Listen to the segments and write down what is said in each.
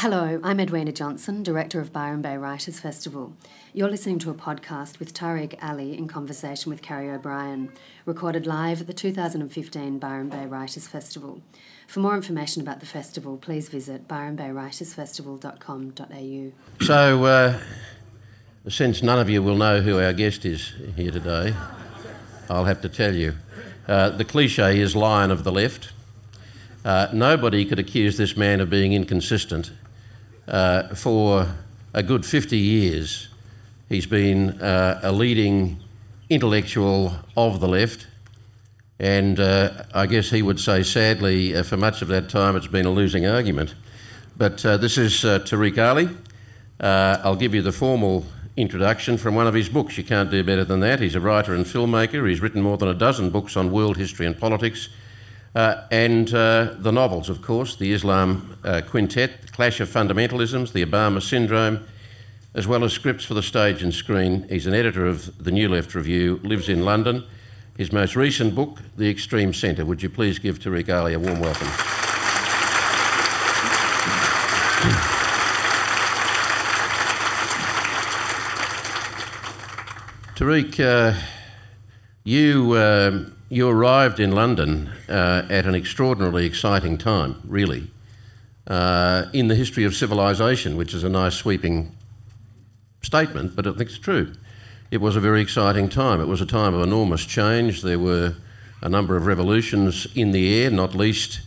Hello, I'm Edwina Johnson, Director of Byron Bay Writers Festival. You're listening to a podcast with Tariq Ali in conversation with Kerry O'Brien, recorded live at the 2015 Byron Bay Writers Festival. For more information about the festival, please visit byronbaywritersfestival.com.au. So, uh, since none of you will know who our guest is here today, I'll have to tell you. Uh, the cliche is lion of the left. Uh, nobody could accuse this man of being inconsistent. Uh, for a good 50 years, he's been uh, a leading intellectual of the left, and uh, I guess he would say, sadly, uh, for much of that time, it's been a losing argument. But uh, this is Tariq Ali. I'll give you the formal introduction from one of his books. You can't do better than that. He's a writer and filmmaker. He's written more than a dozen books on world history and politics. Uh, and uh, the novels, of course, the Islam uh, Quintet, the Clash of Fundamentalisms, the Obama Syndrome, as well as scripts for the stage and screen. He's an editor of the New Left Review, lives in London. His most recent book, The Extreme Centre. Would you please give Tariq Ali a warm welcome? Tariq, uh, you. Um, you arrived in London uh, at an extraordinarily exciting time, really, uh, in the history of civilization, which is a nice sweeping statement, but I think it's true. It was a very exciting time. It was a time of enormous change. There were a number of revolutions in the air, not least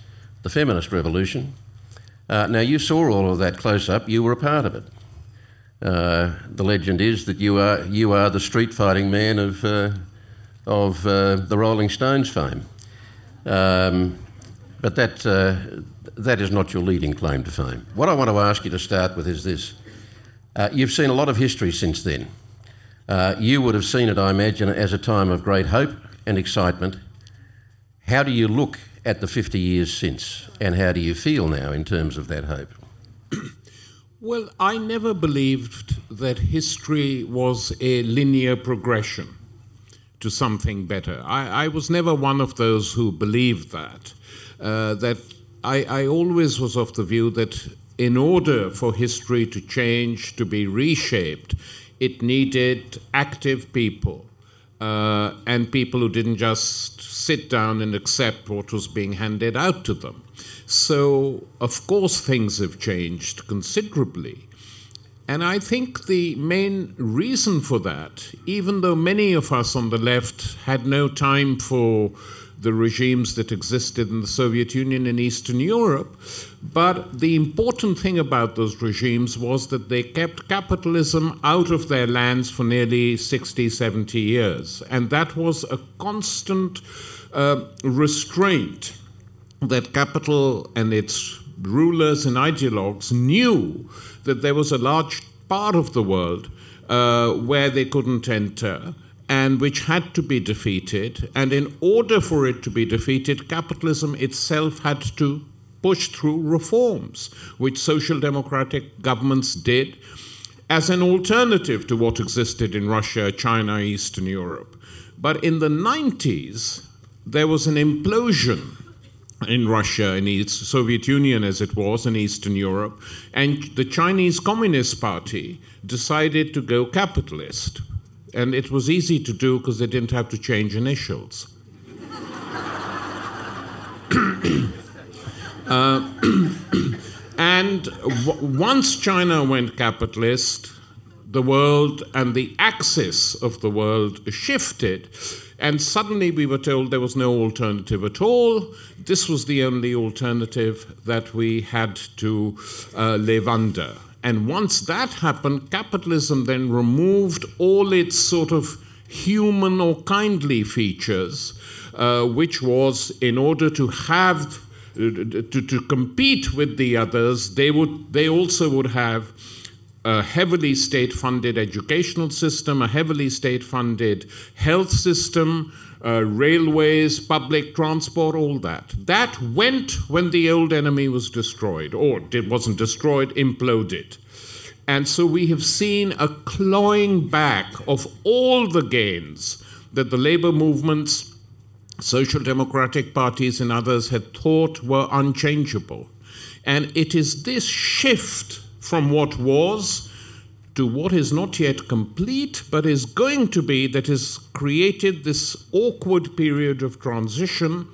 the feminist revolution. Uh, now, you saw all of that close up, you were a part of it. Uh, the legend is that you are, you are the street fighting man of uh, of uh, the Rolling Stones fame. Um, but that, uh, that is not your leading claim to fame. What I want to ask you to start with is this uh, You've seen a lot of history since then. Uh, you would have seen it, I imagine, as a time of great hope and excitement. How do you look at the 50 years since, and how do you feel now in terms of that hope? Well, I never believed that history was a linear progression to something better. I, I was never one of those who believed that. Uh, that I, I always was of the view that in order for history to change, to be reshaped, it needed active people uh, and people who didn't just sit down and accept what was being handed out to them. So, of course, things have changed considerably. And I think the main reason for that, even though many of us on the left had no time for the regimes that existed in the Soviet Union and Eastern Europe, but the important thing about those regimes was that they kept capitalism out of their lands for nearly 60, 70 years. And that was a constant uh, restraint that capital and its rulers and ideologues knew that there was a large part of the world uh, where they couldn't enter and which had to be defeated. And in order for it to be defeated, capitalism itself had to push through reforms, which social democratic governments did as an alternative to what existed in Russia, China, Eastern Europe. But in the 90s, there was an implosion in Russia, in the Soviet Union as it was, in Eastern Europe, and the Chinese Communist Party decided to go capitalist. And it was easy to do because they didn't have to change initials. uh, and w- once China went capitalist, the world and the axis of the world shifted and suddenly we were told there was no alternative at all. This was the only alternative that we had to uh, live under. And once that happened, capitalism then removed all its sort of human or kindly features, uh, which was in order to have uh, to, to compete with the others, they would they also would have a heavily state funded educational system, a heavily state funded health system, uh, railways, public transport, all that. That went when the old enemy was destroyed, or it wasn't destroyed, imploded. And so we have seen a clawing back of all the gains that the labor movements, social democratic parties, and others had thought were unchangeable. And it is this shift from what was to what is not yet complete but is going to be that has created this awkward period of transition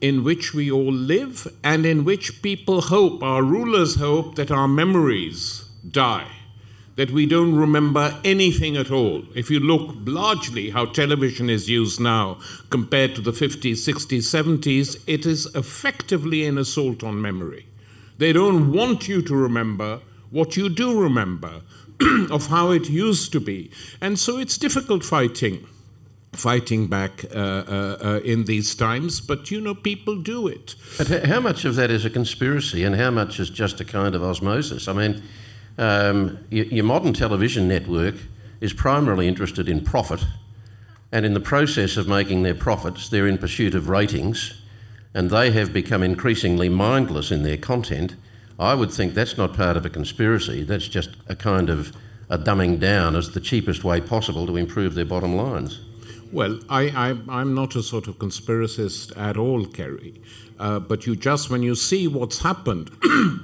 in which we all live and in which people hope, our rulers hope, that our memories die, that we don't remember anything at all. If you look largely how television is used now compared to the 50s, 60s, 70s, it is effectively an assault on memory. They don't want you to remember what you do remember of how it used to be. And so it's difficult fighting fighting back uh, uh, uh, in these times, but you know, people do it. But how much of that is a conspiracy and how much is just a kind of osmosis? I mean, um, your, your, modern television network is primarily interested in profit, and in the process of making their profits, they're in pursuit of ratings, and they have become increasingly mindless in their content. I would think that's not part of a conspiracy, that's just a kind of a dumbing down as the cheapest way possible to improve their bottom lines. Well, I, am not a sort of conspiracist at all, Kerry. Uh, but you just, when you see what's happened,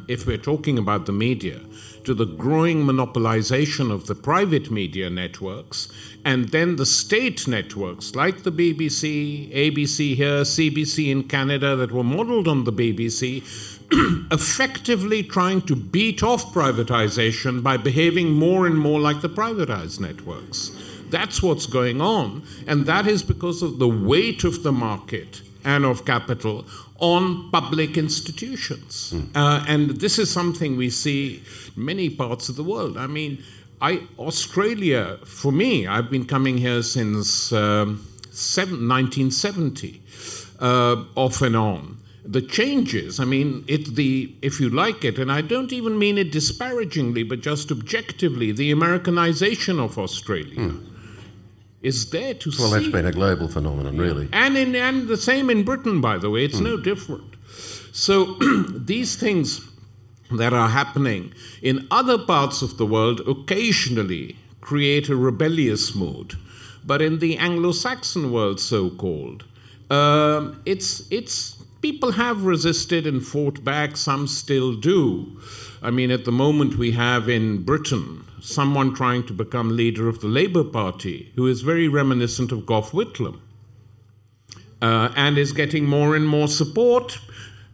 if we're talking about the media, to the growing monopolization of the private media networks, and then the state networks like the BBC, ABC here, CBC in Canada, that were modeled on the BBC, effectively trying to beat off privatization by behaving more and more like the privatized networks. That's what's going on, and that is because of the weight of the market and of capital on public institutions. Mm. Uh, and this is something we see in many parts of the world. I mean, I, Australia, for me, I've been coming here since um, seven, 1970, uh, off and on the changes, I mean, it, the, if you like it, and I don't even mean it disparagingly, but just objectively, the Americanization of Australia mm. is there to well, see. Well, that's been a global phenomenon, really. And, in, and the same in Britain, by the way, it's mm. no different. So these things that are happening in other parts of the world occasionally create a rebellious mood. But in the Anglo Saxon world, so called, uh, it's, it's people have resisted and fought back, some still do. I mean, at the moment, we have in Britain someone trying to become leader of the Labour Party who is very reminiscent of Gough Whitlam uh, and is getting more and more support.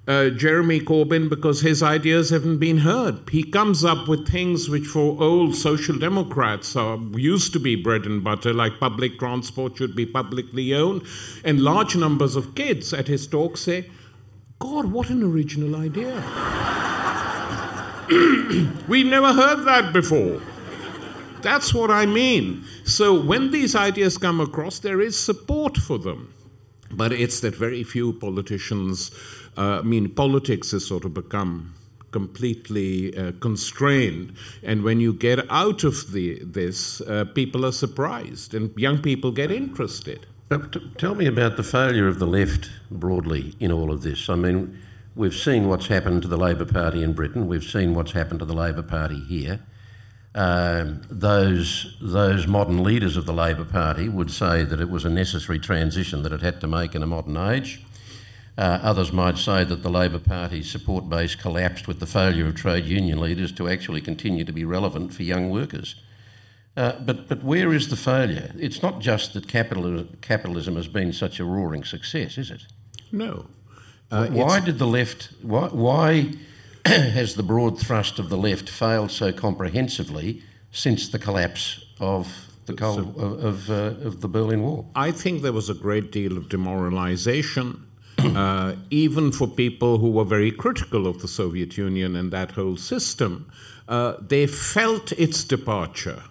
Uh, Jeremy Corbyn, because his ideas haven't been heard. He comes up with things which, for old social democrats, are, used to be bread and butter, like public transport should be publicly owned. And large numbers of kids at his talk say, God, what an original idea. We've never heard that before. That's what I mean. So when these ideas come across, there is support for them. But it's that very few politicians, uh, I mean, politics has sort of become completely uh, constrained. And when you get out of the, this, uh, people are surprised and young people get interested. But t- tell me about the failure of the left broadly in all of this. I mean, we've seen what's happened to the Labor Party in Britain. We've seen what's happened to the Labor Party here. Um, those those modern leaders of the Labor Party would say that it was a necessary transition that it had to make in a modern age. Uh, others might say that the Labor Party's support base collapsed with the failure of trade union leaders to actually continue to be relevant for young workers. Uh, but, but where is the failure? It's not just that capital, capitalism has been such a roaring success, is it? No. Uh, why did the left, why, why has the broad thrust of the left failed so comprehensively since the collapse of the Cold, of, of, uh, of, the Berlin Wall? I think there was a great deal of demoralization, uh, even for people who were very critical of the Soviet Union and that whole system. Uh, they felt its departure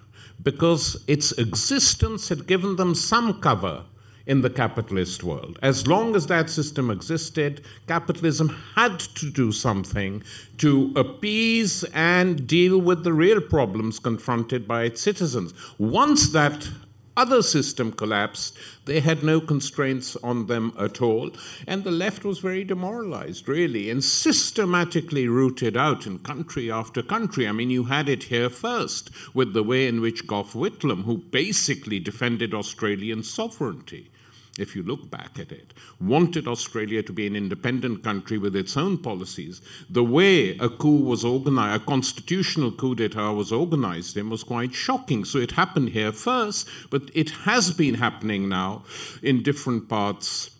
because its existence had given them some cover in the capitalist world. As long as that system existed, capitalism had to do something to appease and deal with the real problems confronted by its citizens. Once that other system collapsed, they had no constraints on them at all. And the left was very demoralized, really, and systematically rooted out in country after country. I mean, you had it here first with the way in which Gough Whitlam, who basically defended Australian sovereignty, if you look back at it, wanted Australia to be an independent country with its own policies. The way a coup was organized, a constitutional coup d'etat was organized in was quite shocking. So it happened here first, but it has been happening now in different parts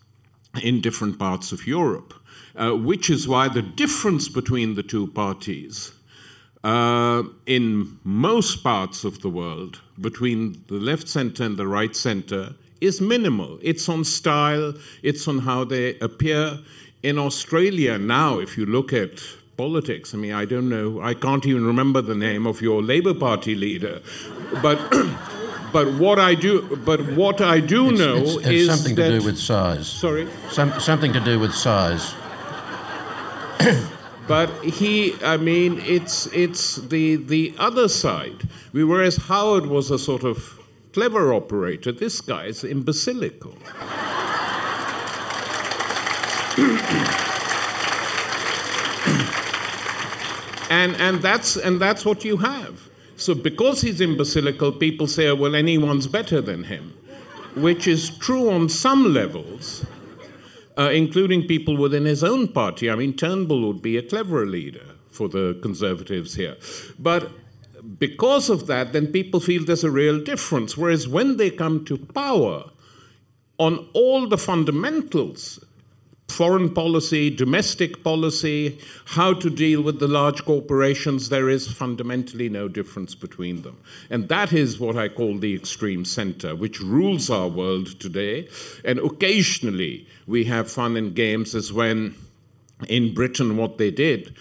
in different parts of Europe, uh, which is why the difference between the two parties uh, in most parts of the world between the left center and the right center is minimal. It's on style, it's on how they appear. In Australia now, if you look at politics, I mean, I don't know, I can't even remember the name of your Labour Party leader, but. but what I do, but what I do It's, know it's, it's is something that to do with size. sorry, Some, something to do with size. but he, I mean, it's it's the the other side. Whereas Howard was a sort of clever operator, this guy is imbecilical. and and that's and that's what you have. So because he's imbecilical, people say, well, anyone's better than him, which is true on some levels, uh, including people within his own party. I mean, Turnbull would be a cleverer leader for the Conservatives here, but because of that, then people feel there's a real difference. Whereas when they come to power, on all the fundamentals foreign policy, domestic policy, how to deal with the large corporations, there is fundamentally no difference between them. And that is what I call the extreme center, which rules our world today. And occasionally we have fun and games, as when in Britain what they did,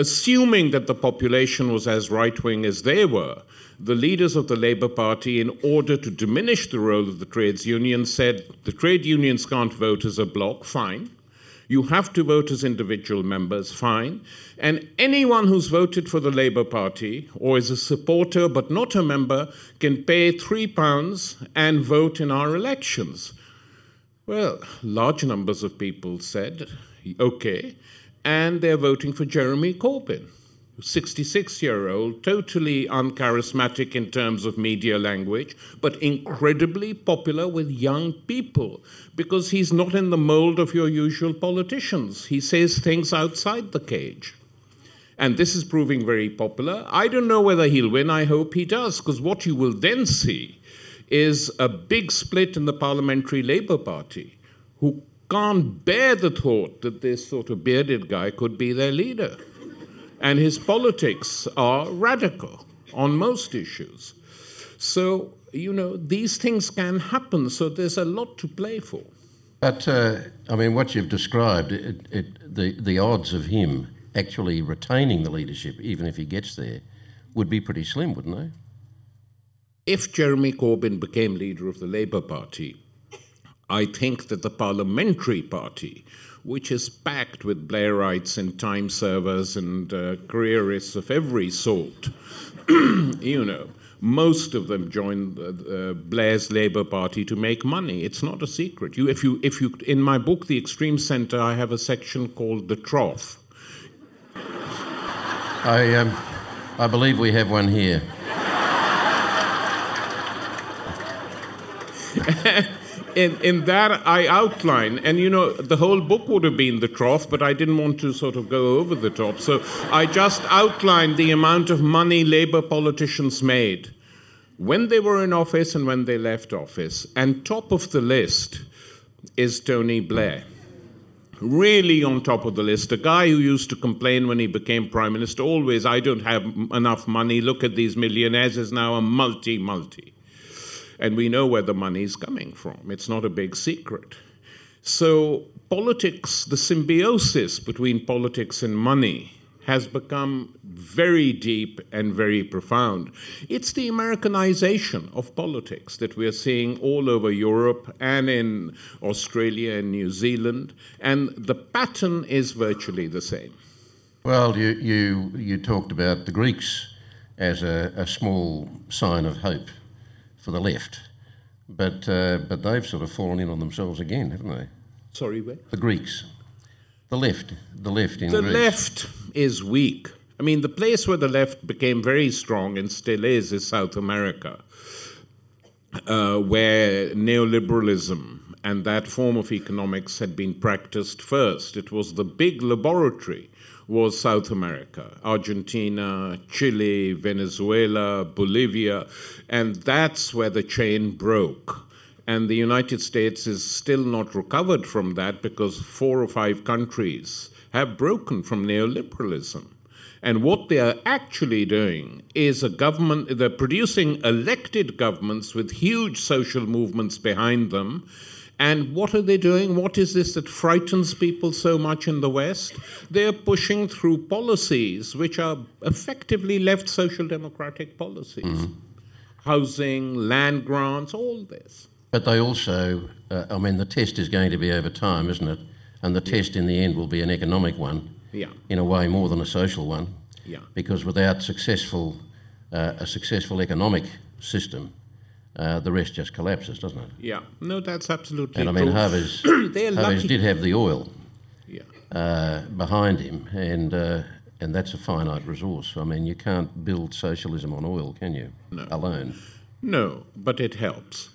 assuming that the population was as right wing as they were. The leaders of the Labour Party, in order to diminish the role of the trades unions, said the trade unions can't vote as a bloc, fine. You have to vote as individual members, fine. And anyone who's voted for the Labour Party or is a supporter but not a member can pay three pounds and vote in our elections. Well, large numbers of people said, okay, and they're voting for Jeremy Corbyn. 66 year old, totally uncharismatic in terms of media language, but incredibly popular with young people because he's not in the mold of your usual politicians. He says things outside the cage. And this is proving very popular. I don't know whether he'll win. I hope he does, because what you will then see is a big split in the Parliamentary Labour Party, who can't bear the thought that this sort of bearded guy could be their leader and his politics are radical on most issues. So, you know, these things can happen, so there's a lot to play for. But, uh, I mean, what you've described, it, it, the, the odds of him actually retaining the leadership, even if he gets there, would be pretty slim, wouldn't they? If Jeremy Corbyn became leader of the Labour Party, I think that the Parliamentary Party which is packed with Blairites and time servers and uh, careerists of every sort. you know, most of them joined uh, Blair's Labour Party to make money. It's not a secret. You, if you, if you, in my book, The Extreme Centre, I have a section called The Trough. I, um, I believe we have one here. in, in that I outline, and you know, the whole book would have been the trough, but I didn't want to sort of go over the top. So I just outlined the amount of money Labour politicians made when they were in office and when they left office. And top of the list is Tony Blair. Really on top of the list, a guy who used to complain when he became prime minister always, I don't have enough money, look at these millionaires, is now a multi multi and we know where the money is coming from. It's not a big secret. So, politics, the symbiosis between politics and money, has become very deep and very profound. It's the Americanization of politics that we're seeing all over Europe and in Australia and New Zealand, and the pattern is virtually the same. Well, you, you, you talked about the Greeks as a, a small sign of hope for the left. But, uh, but they've sort of fallen in on themselves again, haven't they? Sorry, where? The Greeks. The left. The left in The Greece. left is weak. I mean, the place where the left became very strong and still is is South America, uh, where neoliberalism and that form of economics had been practiced first. It was the big laboratory was South America, Argentina, Chile, Venezuela, Bolivia, and that's where the chain broke. And the United States is still not recovered from that because four or five countries have broken from neoliberalism. And what they are actually doing is a government, they're producing elected governments with huge social movements behind them. And what are they doing? What is this that frightens people so much in the West? They're pushing through policies which are effectively left social democratic policies mm-hmm. housing, land grants, all this. But they also, uh, I mean, the test is going to be over time, isn't it? And the test in the end will be an economic one yeah. in a way more than a social one. Yeah. Because without successful, uh, a successful economic system, uh, the rest just collapses, doesn't it? Yeah. No, that's absolutely And I mean, true. Chavez, Chavez did have the oil yeah. uh, behind him, and uh, and that's a finite resource. I mean, you can't build socialism on oil, can you? No. Alone. No, but it helps.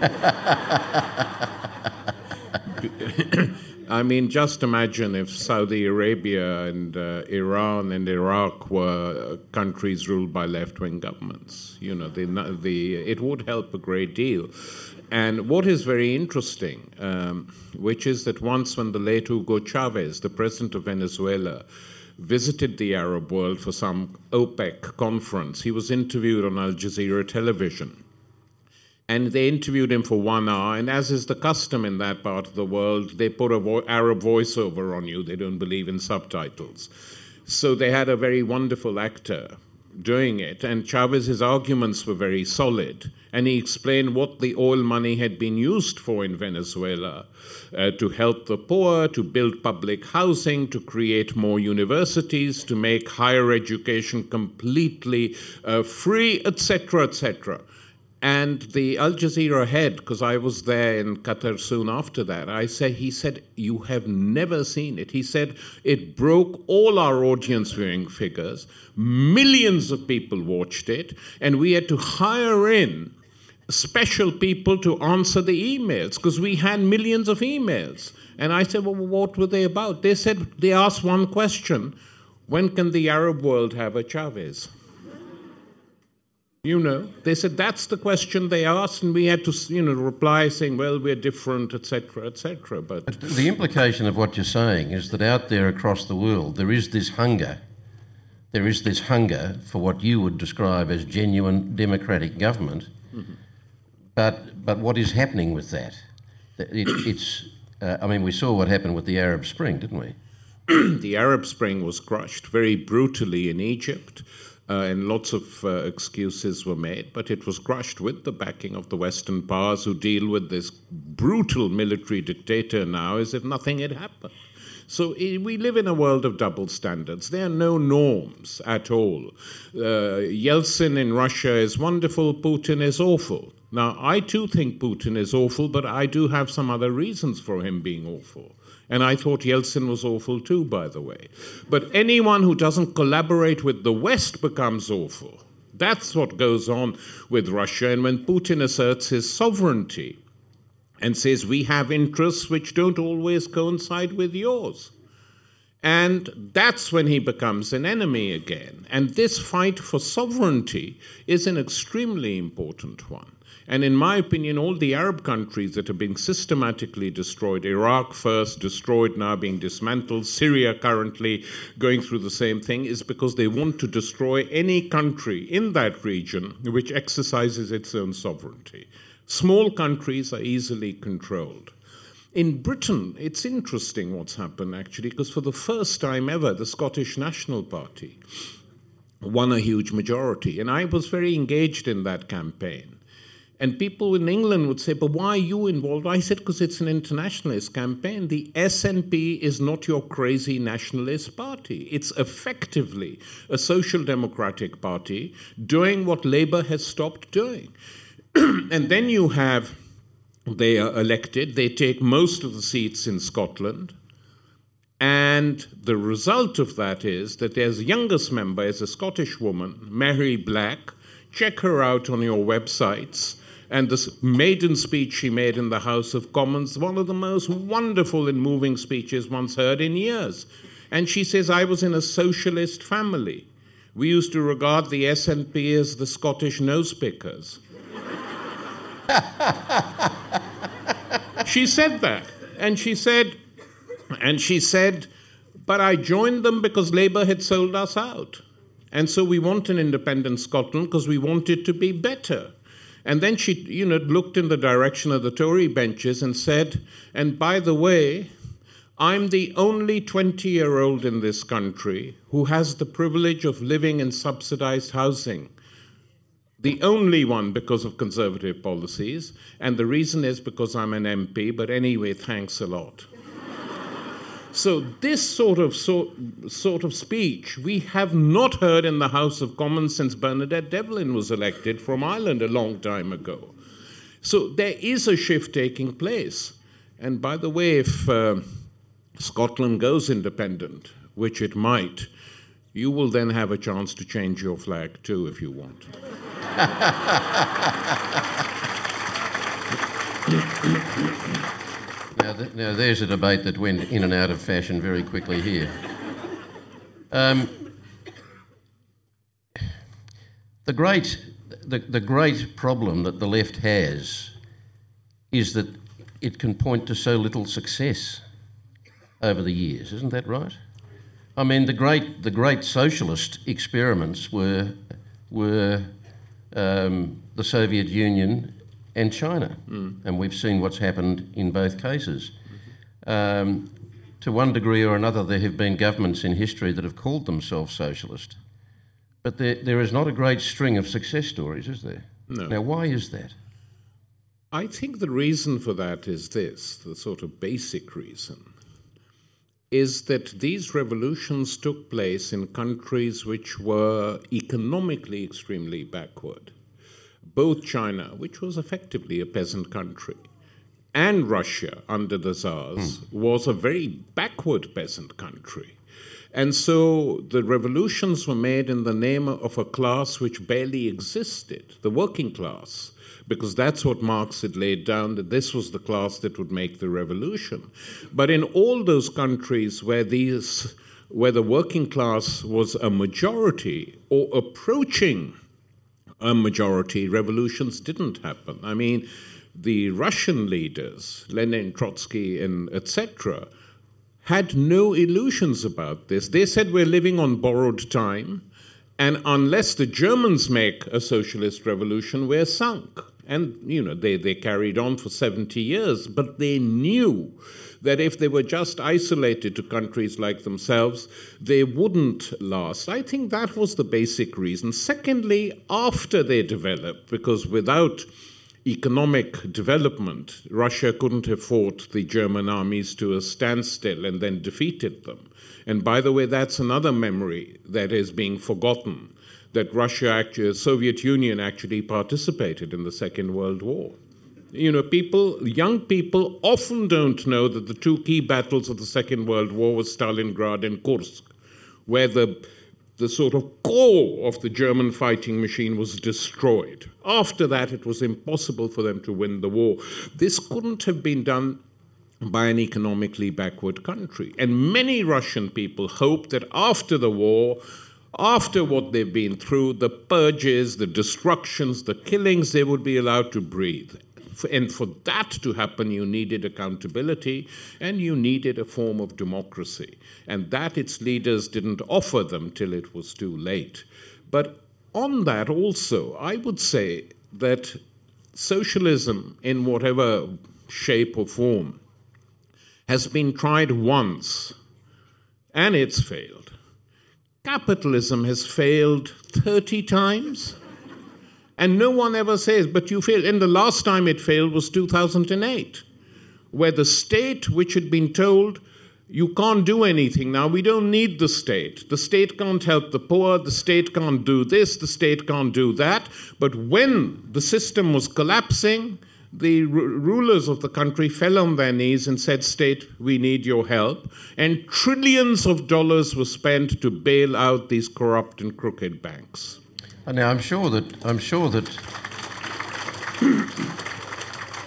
I mean, just imagine if Saudi Arabia and uh, Iran and Iraq were countries ruled by left wing governments. You know, the, the, it would help a great deal. And what is very interesting, um, which is that once when the late Hugo Chavez, the president of Venezuela, visited the Arab world for some OPEC conference, he was interviewed on Al Jazeera television and they interviewed him for one hour. And as is the custom in that part of the world, they put a vo- Arab voiceover on you. They don't believe in subtitles. So they had a very wonderful actor doing it. And Chavez's arguments were very solid. And he explained what the oil money had been used for in Venezuela uh, to help the poor, to build public housing, to create more universities, to make higher education completely uh, free, etc., etc. And the Al Jazeera head, because I was there in Qatar soon after that, I said, he said, you have never seen it. He said, it broke all our audience viewing figures. Millions of people watched it, and we had to hire in special people to answer the emails because we had millions of emails. And I said, well, what were they about? They said, they asked one question when can the Arab world have a Chavez? You know, they said that's the question they asked, and we had to, you know, reply saying, "Well, we're different, etc., etc." But, but the implication of what you're saying is that out there across the world, there is this hunger. There is this hunger for what you would describe as genuine democratic government. Mm-hmm. But but what is happening with that? It, it's. Uh, I mean, we saw what happened with the Arab Spring, didn't we? the Arab Spring was crushed very brutally in Egypt. Uh, and lots of uh, excuses were made, but it was crushed with the backing of the Western powers who deal with this brutal military dictator now as if nothing had happened. So we live in a world of double standards. There are no norms at all. Uh, Yeltsin in Russia is wonderful, Putin is awful. Now, I too think Putin is awful, but I do have some other reasons for him being awful. And I thought Yeltsin was awful too, by the way. But anyone who doesn't collaborate with the West becomes awful. That's what goes on with Russia. And when Putin asserts his sovereignty and says, we have interests which don't always coincide with yours. And that's when he becomes an enemy again. And this fight for sovereignty is an extremely important one. And in my opinion, all the Arab countries that are being systematically destroyed, Iraq first, destroyed, now being dismantled, Syria currently going through the same thing, is because they want to destroy any country in that region which exercises its own sovereignty. Small countries are easily controlled. In Britain, it's interesting what's happened actually, because for the first time ever, the Scottish National Party won a huge majority. And I was very engaged in that campaign. And people in England would say, "But why are you involved?" I said, "Because it's an internationalist campaign. The SNP is not your crazy nationalist party. It's effectively a social democratic party doing what Labour has stopped doing." and then you have they are elected. They take most of the seats in Scotland. And the result of that is that their youngest member is a Scottish woman, Mhairi Black. Check her out on your websites And this maiden speech she made in the House of Commons, one of the most wonderful and moving speeches once heard in years. And she says, I was in a socialist family. We used to regard the SNP as the Scottish nose pickers. she said that. And she said, and she said, but I joined them because Labour had sold us out. And so we want an independent Scotland because we want it to be better. And then she, you know, looked in the direction of the Tory benches and said, and by the way, I'm the only 20 year old in this country who has the privilege of living in subsidized housing. The only one because of conservative policies, and the reason is because I'm an MP, but anyway, thanks a lot. So, this sort of, sort, sort of speech we have not heard in the House of Commons since Bernadette Devlin was elected from Ireland a long time ago. So, there is a shift taking place. And by the way, if. Uh, Scotland goes independent, which it might, you will then have a chance to change your flag too if you want. now, th- now, there's a debate that went in and out of fashion very quickly here. Um, the great, the, the great problem that the left has is that it can point to so little success over the years, isn't that right? I mean, the great, the great socialist experiments were, were um, the Soviet Union and China, mm. and we've seen what's happened in both cases. Um, to one degree or another, there have been governments in history that have called themselves socialist, but there, there is not a great string of success stories, is there? No. Now, why is that? I think the reason for that is this the sort of basic reason is that these revolutions took place in countries which were economically extremely backward. Both China, which was effectively a peasant country, and Russia under the Tsars mm. was a very backward peasant country. And so the revolutions were made in the name of a class which barely existed, the working class because that's what Marx had laid down that this was the class that would make the revolution. But in all those countries where these where the working class was a majority or approaching a majority, revolutions didn't happen. I mean, the Russian leaders, Lenin, Trotsky, and etc., had no illusions about this. They said we're living on borrowed time, and unless the Germans make a socialist revolution, we're sunk. And, you know, they, they carried on for 70 years, but they knew that if they were just isolated to countries like themselves, they wouldn't last. I think that was the basic reason. Secondly, after they developed, because without economic development, Russia couldn't have fought the German armies to a standstill and then defeated them. And by the way, that's another memory that is being forgotten that Russia, actually, Soviet Union actually participated in the Second World War. You know, people, young people often don't know that the two key battles of the Second World War were Stalingrad and Kursk, where the the sort of core of the German fighting machine was destroyed. After that, it was impossible for them to win the war. This couldn't have been done by an economically backward country. And many Russian people hope that after the war, after what they've been through, the purges, the destructions, the killings, they would be allowed to breathe. And for that to happen, you needed accountability and you needed a form of democracy. And that its leaders didn't offer them till it was too late. But on that also, I would say that socialism, in whatever shape or form, has been tried once and it's failed. Capitalism has failed 30 times. And no one ever says, but you failed. And the last time it failed was 2008, where the state, which had been told, you can't do anything now, we don't need the state. The state can't help the poor, the state can't do this, the state can't do that. But when the system was collapsing, the r- rulers of the country fell on their knees and said, State, we need your help. And trillions of dollars were spent to bail out these corrupt and crooked banks. Now, I'm sure that, I'm sure that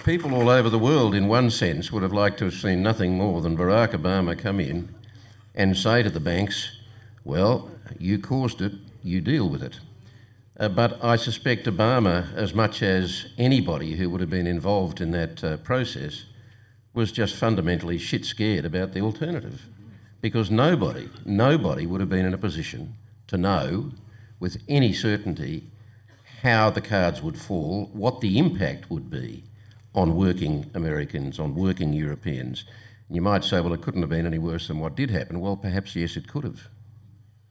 people all over the world, in one sense, would have liked to have seen nothing more than Barack Obama come in and say to the banks, well, you caused it, you deal with it. Uh, but I suspect Obama, as much as anybody who would have been involved in that uh, process, was just fundamentally shit scared about the alternative. Because nobody, nobody would have been in a position to know with any certainty how the cards would fall, what the impact would be on working Americans, on working Europeans. And You might say, well, it couldn't have been any worse than what did happen. Well, perhaps yes, it could have.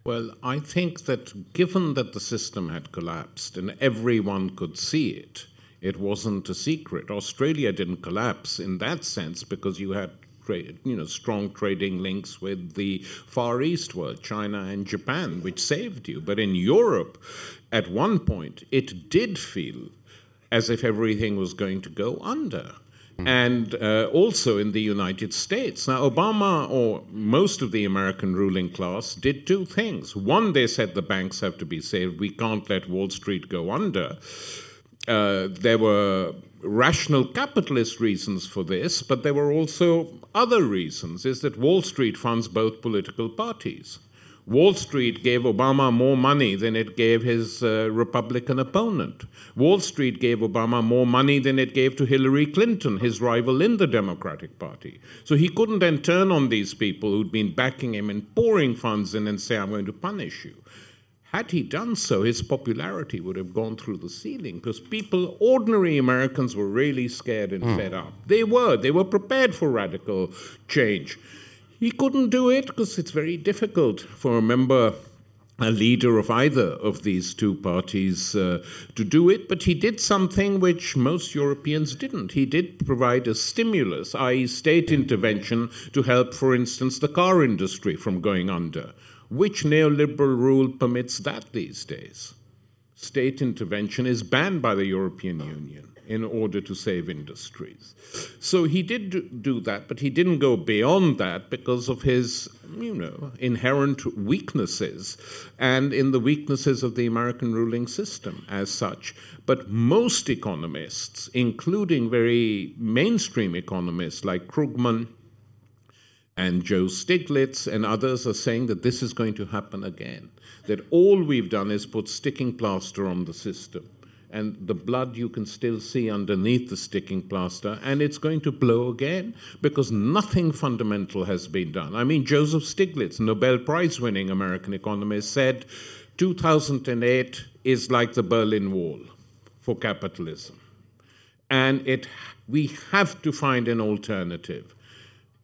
Well, I think that given that the system had collapsed and everyone could see it, it wasn't a secret. Australia didn't collapse in that sense because you had you know, strong trading links with the Far East world, China and Japan, which saved you. But in Europe, at one point, it did feel as if everything was going to go under. And uh, also in the United States. Now, Obama or most of the American ruling class did two things. One, they said the banks have to be saved, we can't let Wall Street go under. Uh, there were rational capitalist reasons for this, but there were also other reasons, is that Wall Street funds both political parties. Wall Street gave Obama more money than it gave his uh, Republican opponent. Wall Street gave Obama more money than it gave to Hillary Clinton, his rival in the Democratic Party. So he couldn't then turn on these people who'd been backing him and pouring funds in and say, I'm going to punish you. Had he done so, his popularity would have gone through the ceiling because people, ordinary Americans, were really scared and mm. fed up. They were. They were prepared for radical change. He couldn't do it because it's very difficult for a member a leader of either of these two parties uh, to do it, but he did something which most Europeans didn't. He did provide a stimulus, i.e., state intervention, to help, for instance, the car industry from going under. Which neoliberal rule permits that these days? State intervention is banned by the European Union in order to save industries. So he did do that, but he didn't go beyond that because of his, you know, inherent weaknesses and in the weaknesses of the American ruling system as such. But most economists, including very mainstream economists like Krugman, and Joe Stiglitz and others are saying that this is going to happen again. That all we've done is put sticking plaster on the system and the blood you can still see underneath the sticking plaster, and it's going to blow again because nothing fundamental has been done. I mean, Joseph Stiglitz, Nobel Prize winning American economist, said 2008 is like the Berlin Wall for capitalism. And it, we have to find an alternative.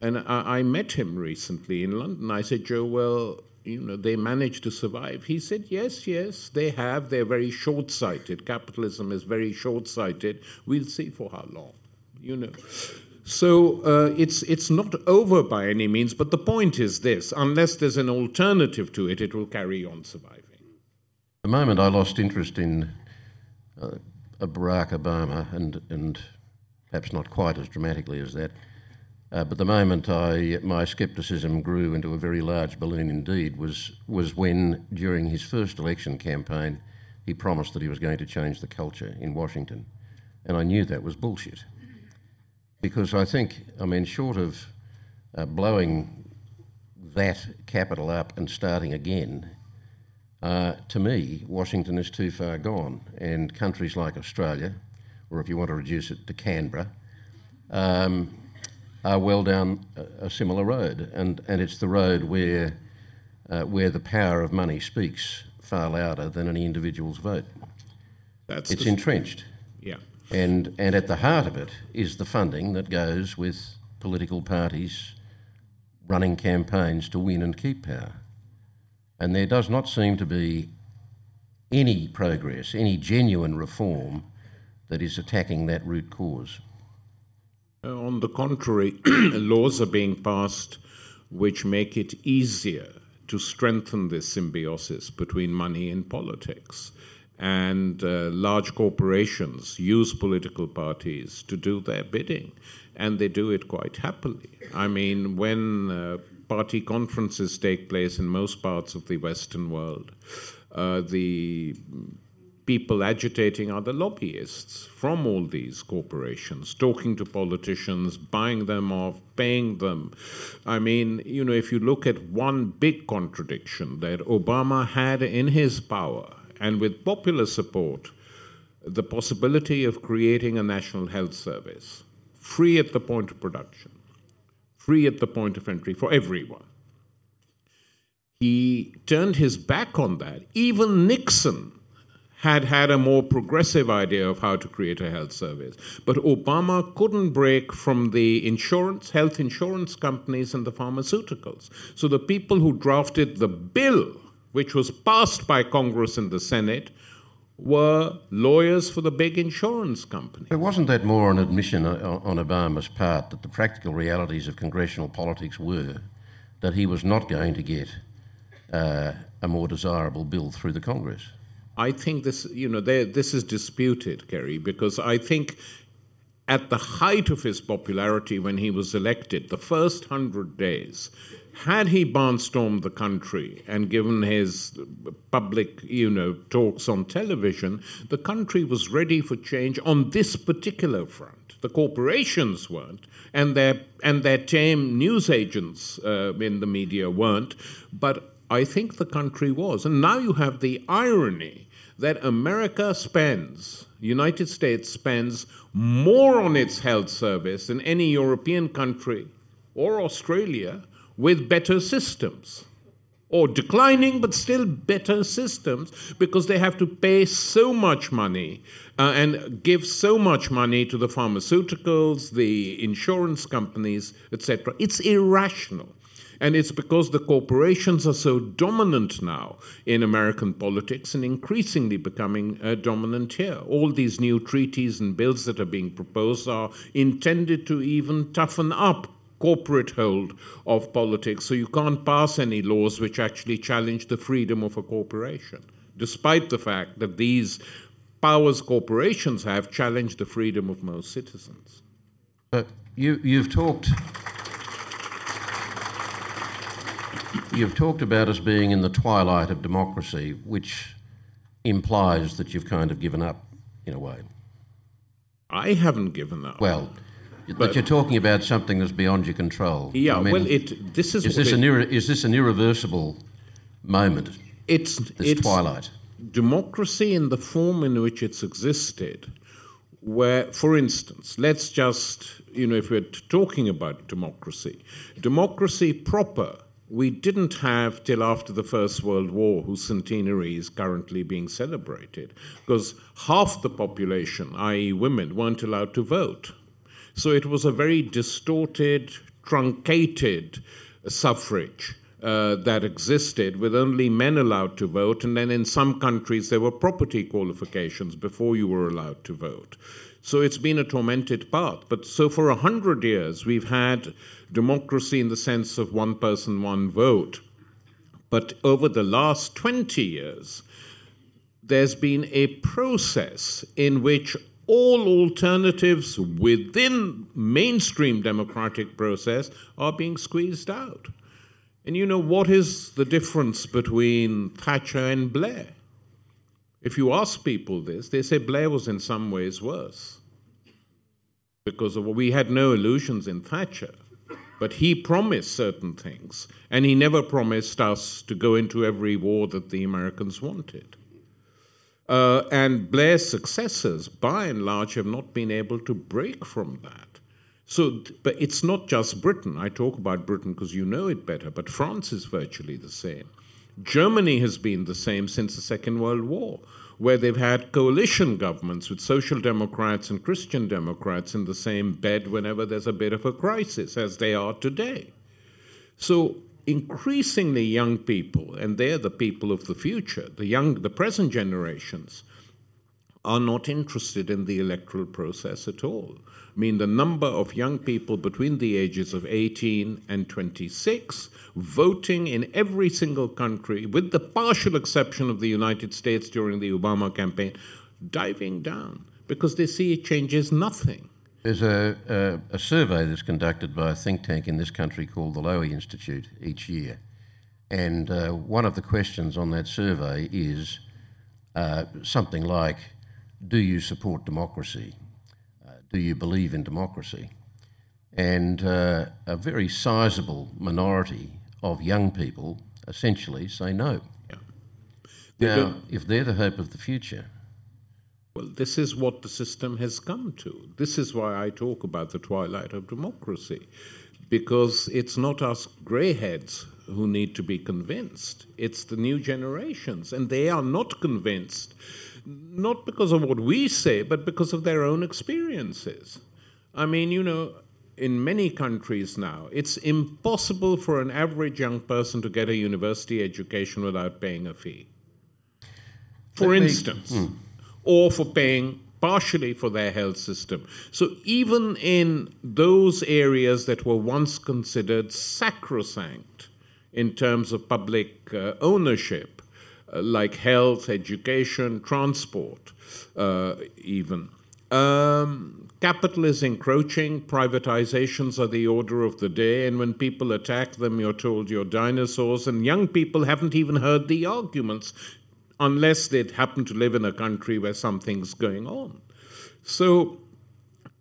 And I, I met him recently in London. I said, Joe, well, you know, they managed to survive. He said, yes, yes, they have. They're very short sighted. Capitalism is very short sighted. We'll see for how long, you know. So uh, it's, it's not over by any means, but the point is this unless there's an alternative to it, it will carry on surviving. The moment I lost interest in uh, Barack Obama, and, and perhaps not quite as dramatically as that, uh, but the moment I, my scepticism grew into a very large balloon indeed was, was when, during his first election campaign, he promised that he was going to change the culture in Washington. And I knew that was bullshit. Because I think, I mean, short of uh, blowing that capital up and starting again, uh, to me, Washington is too far gone. And countries like Australia, or if you want to reduce it to Canberra, um, are well down a, similar road, and, and it's the road where, uh, where the power of money speaks far louder than any individual's vote. That's it's entrenched. Yeah. And, and at the heart of it is the funding that goes with political parties running campaigns to win and keep power. And there does not seem to be any progress, any genuine reform that is attacking that root cause. Uh, on the contrary, laws are being passed which make it easier to strengthen this symbiosis between money and politics. And uh, large corporations use political parties to do their bidding, and they do it quite happily. I mean, when uh, party conferences take place in most parts of the Western world, uh, the people agitating are the lobbyists from all these corporations, talking to politicians, buying them off, paying them. I mean, you know, if you look at one big contradiction that Obama had in his power and with popular support, the possibility of creating a national health service, free at the point of production, free at the point of entry for everyone. He turned his back on that. Even Nixon had had a more progressive idea of how to create a health service. But Obama couldn't break from the insurance, health insurance companies and the pharmaceuticals. So the people who drafted the bill, which was passed by Congress and the Senate, were lawyers for the big insurance companies. But wasn't that more an admission on Obama's part that the practical realities of congressional politics were that he was not going to get uh, a more desirable bill through the Congress? I think this, you know, this is disputed, Kerry, because I think at the height of his popularity when he was elected, the first hundred days, had he barnstormed the country and given his public, you know, talks on television, the country was ready for change on this particular front. The corporations weren't, and their and their tame news agents uh, in the media weren't. But I think the country was, and now you have the irony that America spends, United States spends more on its health service than any European country or Australia with better systems. Or declining, but still better systems because they have to pay so much money uh, and give so much money to the pharmaceuticals, the insurance companies, etc. It's irrational. And it's because the corporations are so dominant now in American politics and increasingly becoming uh, dominant here. All these new treaties and bills that are being proposed are intended to even toughen up corporate hold of politics, so you can't pass any laws which actually challenge the freedom of a corporation, despite the fact that these powers corporations have challenged the freedom of most citizens. But you, you've talked You've talked about us being in the twilight of democracy, which implies that you've kind of given up in a way. I haven't given up. Well, but, but, you're talking about something that's beyond your control. Yeah, I mean, well, it. This is. Is this, it, an irre- is this an irreversible moment? It's this it's twilight. Democracy in the form in which it's existed, where, for instance, let's just you know, if we're talking about democracy, democracy proper we didn't have till after the First World War, whose centenary is currently being celebrated, because half the population, i.e., women, weren't allowed to vote. So it was a very distorted, truncated suffrage. Uh, that existed with only men allowed to vote, and then in some countries there were property qualifications before you were allowed to vote. So it's been a tormented path. But so for a hundred years, we've had democracy in the sense of one person, one vote. But over the last 20 years, there's been a process in which all alternatives within mainstream democratic process are being squeezed out. And you know what is the difference between Thatcher and Blair? If you ask people this, they say Blair was in some ways worse. Because we had no illusions in Thatcher, but he promised certain things, and he never promised us to go into every war that the Americans wanted. Uh, and Blair's successors, by and large, have not been able to break from that. So, but it's not just Britain. I talk about Britain because you know it better, but France is virtually the same. Germany has been the same since the Second World War, where they've had coalition governments with social democrats and Christian democrats in the same bed whenever there's a bit of a crisis, as they are today. So increasingly young people, and they're the people of the future, the young, the present generations, are not interested in the electoral process at all. I mean, the number of young people between the ages of 18 and 26 voting in every single country, with the partial exception of the United States during the Obama campaign, diving down because they see it changes nothing. There's a, a, a survey that's conducted by a think tank in this country called the Lowy Institute each year. And uh, one of the questions on that survey is uh, something like, Do you support democracy? Uh, do you believe in democracy? And uh, a very sizable minority of young people essentially say no. Yeah. Now, if they're the hope of the future, well, this is what the system has come to. This is why I talk about the twilight of democracy, because it's not us greyheads who need to be convinced, it's the new generations, and they are not convinced, not because of what we say, but because of their own experiences. I mean, you know, in many countries now, it's impossible for an average young person to get a university education without paying a fee. For instance, mm or for paying partially for their health system. So even in those areas that were once considered sacrosanct in terms of public uh, ownership, like health, education, transport, uh, even. Um, capital is encroaching, privatizations are the order of the day, and when people attack them, you're told you're dinosaurs, and young people haven't even heard the arguments unless they happen to live in a country where something's going on. So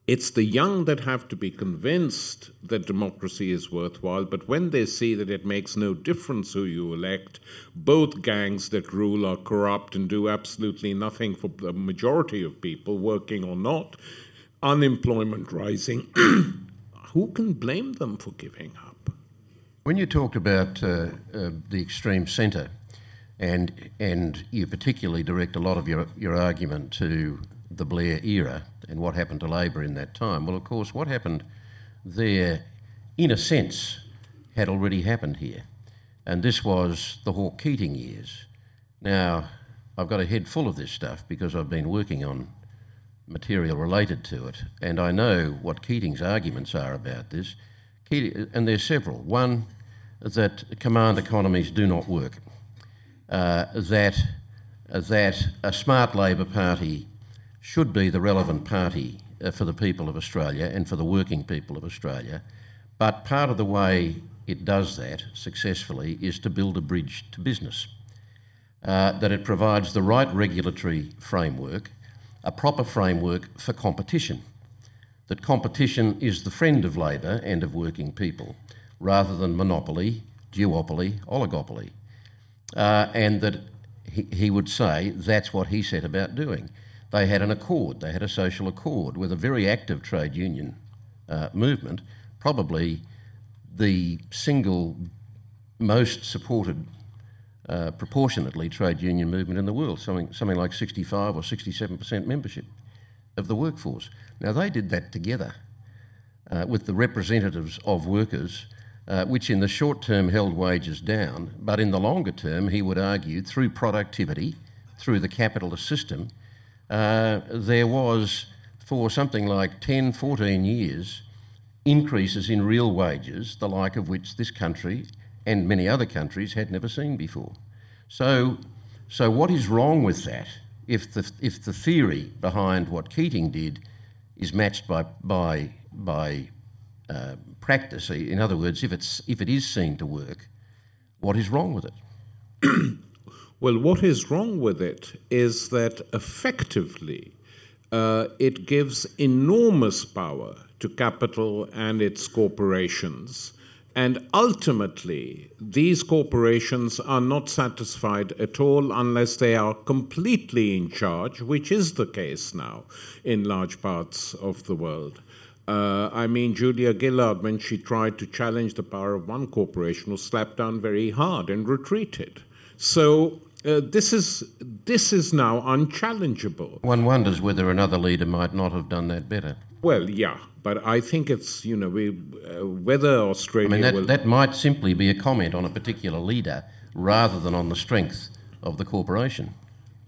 it's the young that have to be convinced that democracy is worthwhile, but when they see that it makes no difference who you elect, both gangs that rule are corrupt and do absolutely nothing for the majority of people, working or not, unemployment rising, who can blame them for giving up? When you talked about uh, uh, the extreme centre, and and you particularly direct a lot of your your argument to the Blair era and what happened to Labor in that time. Well, of course, what happened there, in a sense, had already happened here, and this was the Hawke Keating years. Now, I've got a head full of this stuff because I've been working on material related to it, and I know what Keating's arguments are about this. Keating, and there's several. One, that command economies do not work uh, that, that a smart Labor Party should be the relevant party uh, for the people of Australia and for the working people of Australia. But part of the way it does that successfully is to build a bridge to business. Uh, that it provides the right regulatory framework, a proper framework for competition. That competition is the friend of labour and of working people, rather than monopoly, duopoly, oligopoly uh, and that he, he would say that's what he set about doing. They had an accord, they had a social accord with a very active trade union uh, movement, probably the single most supported uh, proportionately trade union movement in the world, something, something like 65 or 67% membership of the workforce. Now, they did that together uh, with the representatives of workers uh, which in the short term held wages down, but in the longer term, he would argue, through productivity, through the capitalist system, uh, there was, for something like 10, 14 years, increases in real wages, the like of which this country and many other countries had never seen before. So, so what is wrong with that if the, if the theory behind what Keating did is matched by, by, by uh, practice. In other words, if, it's, if it is seen to work, what is wrong with it? well, what is wrong with it is that effectively uh, it gives enormous power to capital and its corporations. And ultimately, these corporations are not satisfied at all unless they are completely in charge, which is the case now in large parts of the world. Uh, I mean, Julia Gillard, when she tried to challenge the power of one corporation, was slapped down very hard and retreated. So uh, this is this is now unchallengeable. One wonders whether another leader might not have done that better. Well, yeah, but I think it's you know we, uh, whether Australia. I mean, that, will... that might simply be a comment on a particular leader rather than on the strength of the corporation.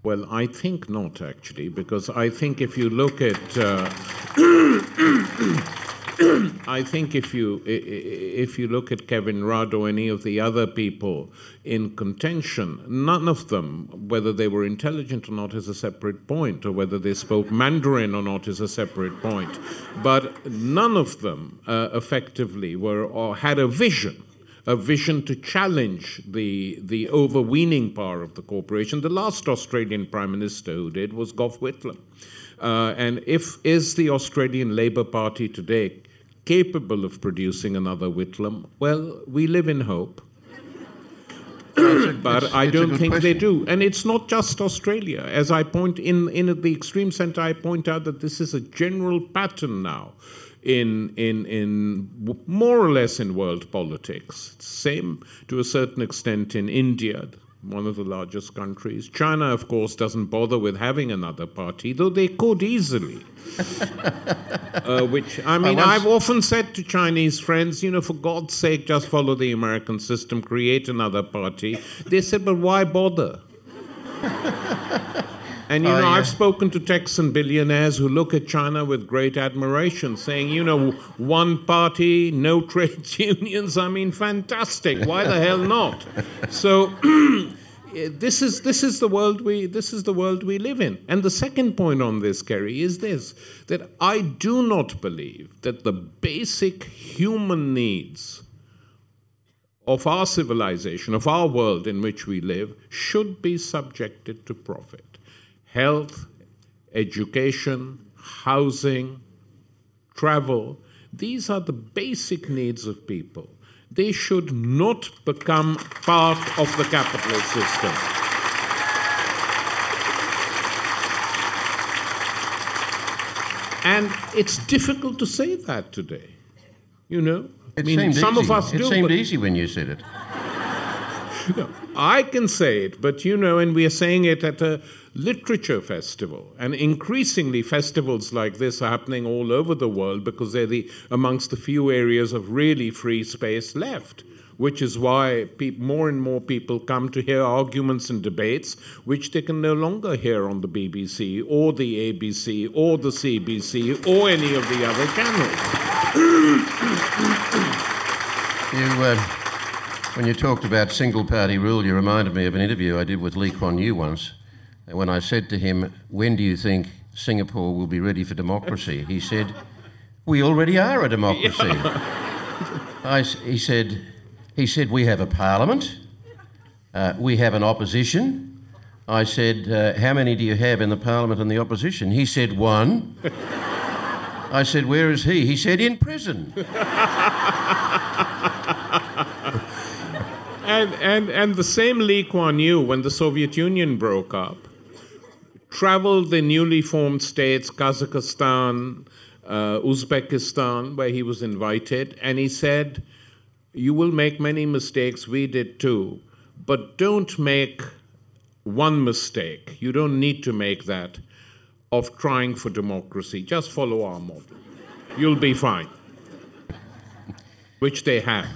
Well, I think not actually, because I think if you look at, uh, I think if you if you look at Kevin Rudd or any of the other people in contention, none of them, whether they were intelligent or not, is a separate point, or whether they spoke Mandarin or not is a separate point. But none of them uh, effectively were or had a vision a vision to challenge the, the overweening power of the corporation. The last Australian Prime Minister who did was Gough Whitlam. Uh, and if is the Australian Labor Party today capable of producing another Whitlam, well, we live in hope. but I don't think question. they do. And it's not just Australia. As I point in, in the extreme center, I point out that this is a general pattern now in, in, in more or less in world politics. Same to a certain extent in India, one of the largest countries. China, of course, doesn't bother with having another party, though they could easily. uh, which, I mean, I've often said to Chinese friends, you know, for God's sake, just follow the American system, create another party. They said, but why bother? And you know, yeah. I've spoken to Texan billionaires who look at China with great admiration, saying, you know, one party, no trade unions. I mean, fantastic. Why the hell not? So. Eh, this is this is the world we this is the world we live in. And the second point on this, Kerry, is this: that I do not believe that the basic human needs of our civilization, of our world in which we live, should be subjected to profit health, education, housing, travel. These are the basic needs of people. They should not become part of the capitalist system. And it's difficult to say that today. You know? It I mean, some easy. of us it do. It seemed easy when you said it. no, I can say it, but you know, and we are saying it at a literature festival. And increasingly, festivals like this are happening all over the world because they're the, amongst the few areas of really free space left. Which is why pe- more and more people come to hear arguments and debates which they can no longer hear on the BBC or the ABC or the CBC or any of the other channels. you, uh, when you talked about single party rule, you reminded me of an interview I did with Lee Kuan Yew once when I said to him, When do you think Singapore will be ready for democracy? He said, We already are a democracy. I, he, said, he said, We have a parliament, uh, we have an opposition. I said, uh, How many do you have in the parliament and the opposition? He said, One. I said, Where is he? He said, In prison. and, and, and the same Lee Kuan Yew, when the Soviet Union broke up, traveled the newly formed states, Kazakhstan, uh, Uzbekistan, where he was invited, and he said, You will make many mistakes, we did too, but don't make one mistake. You don't need to make that of trying for democracy. Just follow our model. You'll be fine. Which they have.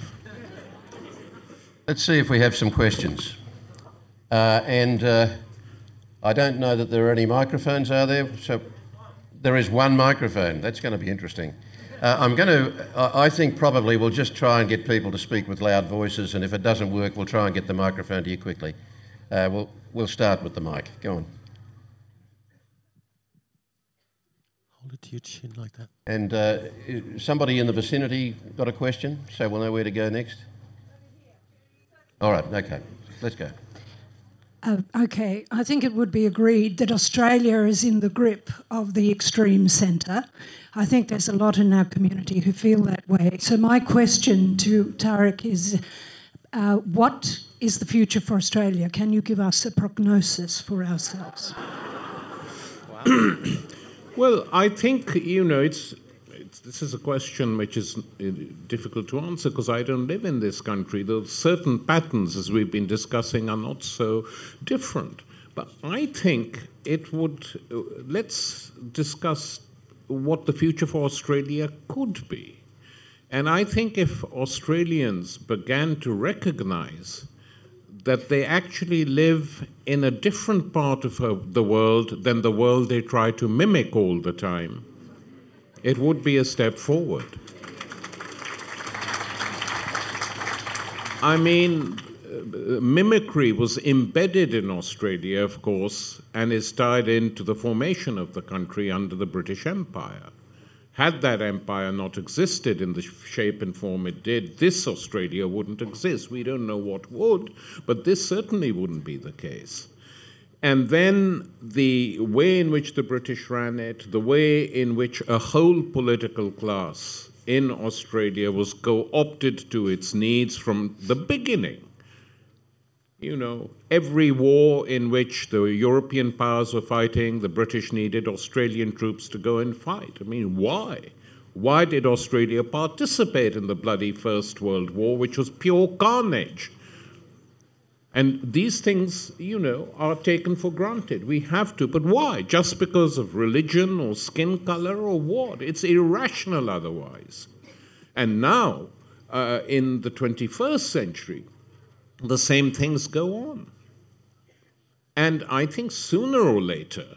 Let's see if we have some questions. Uh, and uh, I don't know that there are any microphones, are there? So there is one microphone. That's going to be interesting. Uh, I'm going to, I think probably we'll just try and get people to speak with loud voices, and if it doesn't work, we'll try and get the microphone to you quickly. Uh, we'll, we'll start with the mic. Go on. Hold it to your chin like that. And uh, somebody in the vicinity got a question, so we'll know where to go next? All right, okay, let's go. Uh, okay, I think it would be agreed that Australia is in the grip of the extreme centre. I think there's a lot in our community who feel that way. So, my question to Tariq is uh, what is the future for Australia? Can you give us a prognosis for ourselves? well, I think, you know, it's this is a question which is uh, difficult to answer because I don't live in this country. The certain patterns, as we've been discussing, are not so different. But I think it would. Uh, let's discuss what the future for Australia could be. And I think if Australians began to recognize that they actually live in a different part of the world than the world they try to mimic all the time, it would be a step forward. I mean, mimicry was embedded in Australia, of course, and is tied into the formation of the country under the British Empire. Had that empire not existed in the shape and form it did, this Australia wouldn't exist. We don't know what would, but this certainly wouldn't be the case. And then the way in which the British ran it, the way in which a whole political class in Australia was co opted to its needs from the beginning. You know, every war in which the European powers were fighting, the British needed Australian troops to go and fight. I mean, why? Why did Australia participate in the bloody First World War, which was pure carnage? And these things, you know, are taken for granted. We have to. But why? Just because of religion or skin color or what? It's irrational otherwise. And now, uh, in the 21st century, the same things go on. And I think sooner or later,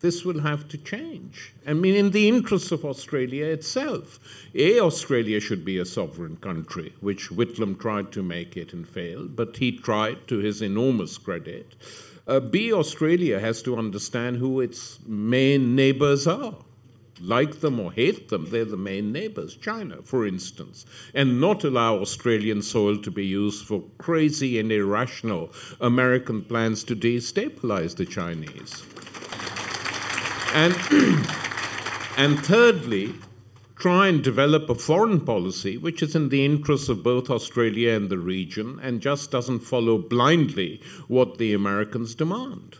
this will have to change. I mean, in the interests of Australia itself. A, Australia should be a sovereign country, which Whitlam tried to make it and failed, but he tried to his enormous credit. Uh, B, Australia has to understand who its main neighbors are. Like them or hate them, they're the main neighbors, China, for instance, and not allow Australian soil to be used for crazy and irrational American plans to destabilize the Chinese. And, and thirdly, try and develop a foreign policy which is in the interests of both Australia and the region and just doesn't follow blindly what the Americans demand.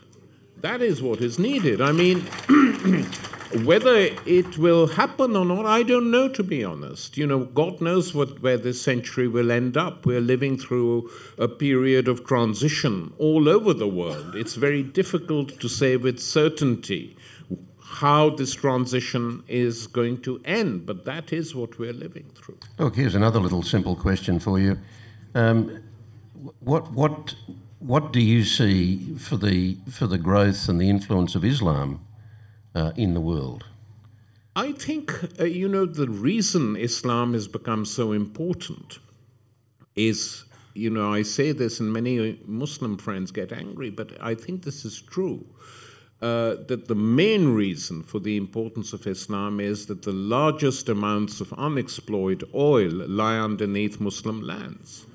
That is what is needed. I mean, whether it will happen or not, I don't know, to be honest. You know, God knows what, where this century will end up. We're living through a period of transition all over the world. It's very difficult to say with certainty how this transition is going to end, but that is what we're living through. Look, here's another little simple question for you. Um, what, what, what do you see for the, for the growth and the influence of Islam uh, in the world? I think, uh, you know, the reason Islam has become so important is, you know, I say this and many Muslim friends get angry, but I think this is true uh, that the main reason for the importance of Islam is that the largest amounts of unexploited oil lie underneath Muslim lands.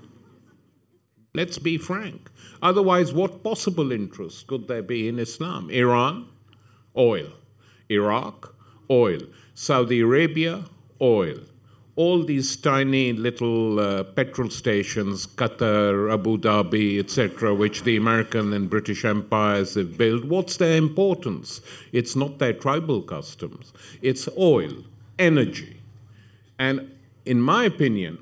Let's be frank. Otherwise, what possible interest could there be in Islam? Iran, oil. Iraq, oil. Saudi Arabia, oil all these tiny little uh, petrol stations, Qatar, Abu Dhabi, etc., which the American and British empires have built, what's their importance? It's not their tribal customs, it's oil, energy. And in my opinion,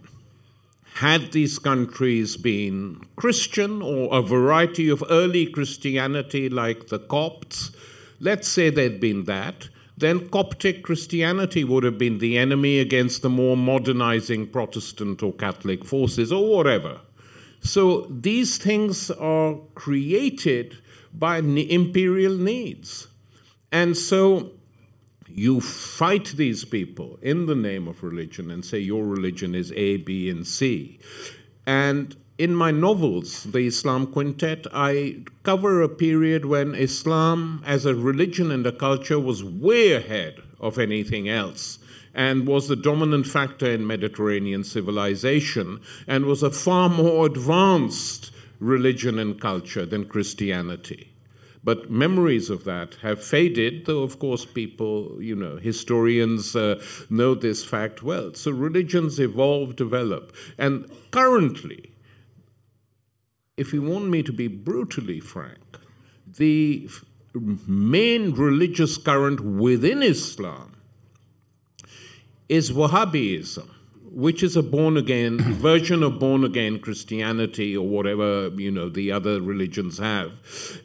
had these countries been Christian or a variety of early Christianity like the Copts, let's say they'd been that, then Coptic Christianity would have been the enemy against the more modernizing Protestant or Catholic forces or whatever. So these things are created by imperial needs. And so you fight these people in the name of religion and say your religion is A, B, and C. And in my novels, the Islam Quintet, I cover a period when Islam as a religion and a culture was way ahead of anything else and was the dominant factor in Mediterranean civilization and was a far more advanced religion and culture than Christianity. But memories of that have faded, though, of course, people, you know, historians uh, know this fact well. So religions evolve, develop. And currently, if you want me to be brutally frank, the main religious current within Islam is Wahhabism, which is a born again version of born again Christianity or whatever you know the other religions have.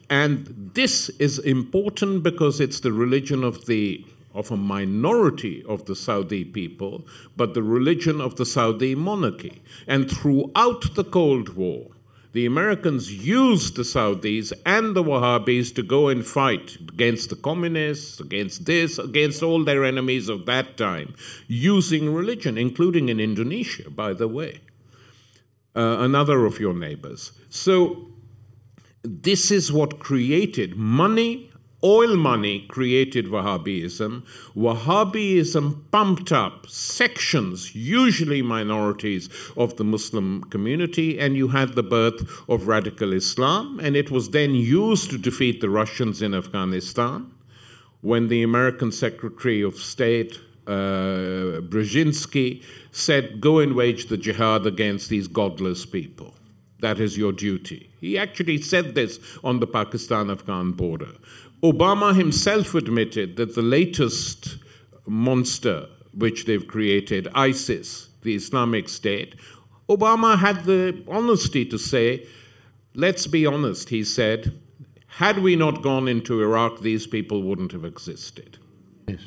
And this is important because it's the religion of the of a minority of the Saudi people, but the religion of the Saudi monarchy. And throughout the Cold War, the Americans used the Saudis and the Wahhabis to go and fight against the communists, against this, against all their enemies of that time, using religion, including in Indonesia, by the way, uh, another of your neighbors. So, this is what created money Oil money created Wahhabism. Wahhabism pumped up sections, usually minorities, of the Muslim community, and you had the birth of radical Islam, and it was then used to defeat the Russians in Afghanistan. When the American Secretary of State, uh, Brzezinski, said, Go and wage the jihad against these godless people. That is your duty. He actually said this on the Pakistan Afghan border. Obama himself admitted that the latest monster which they've created, ISIS, the Islamic State, Obama had the honesty to say, let's be honest, he said, had we not gone into Iraq, these people wouldn't have existed. Yes.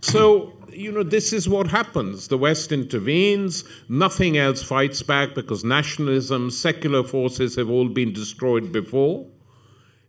So, you know, this is what happens. The West intervenes, nothing else fights back because nationalism, secular forces have all been destroyed before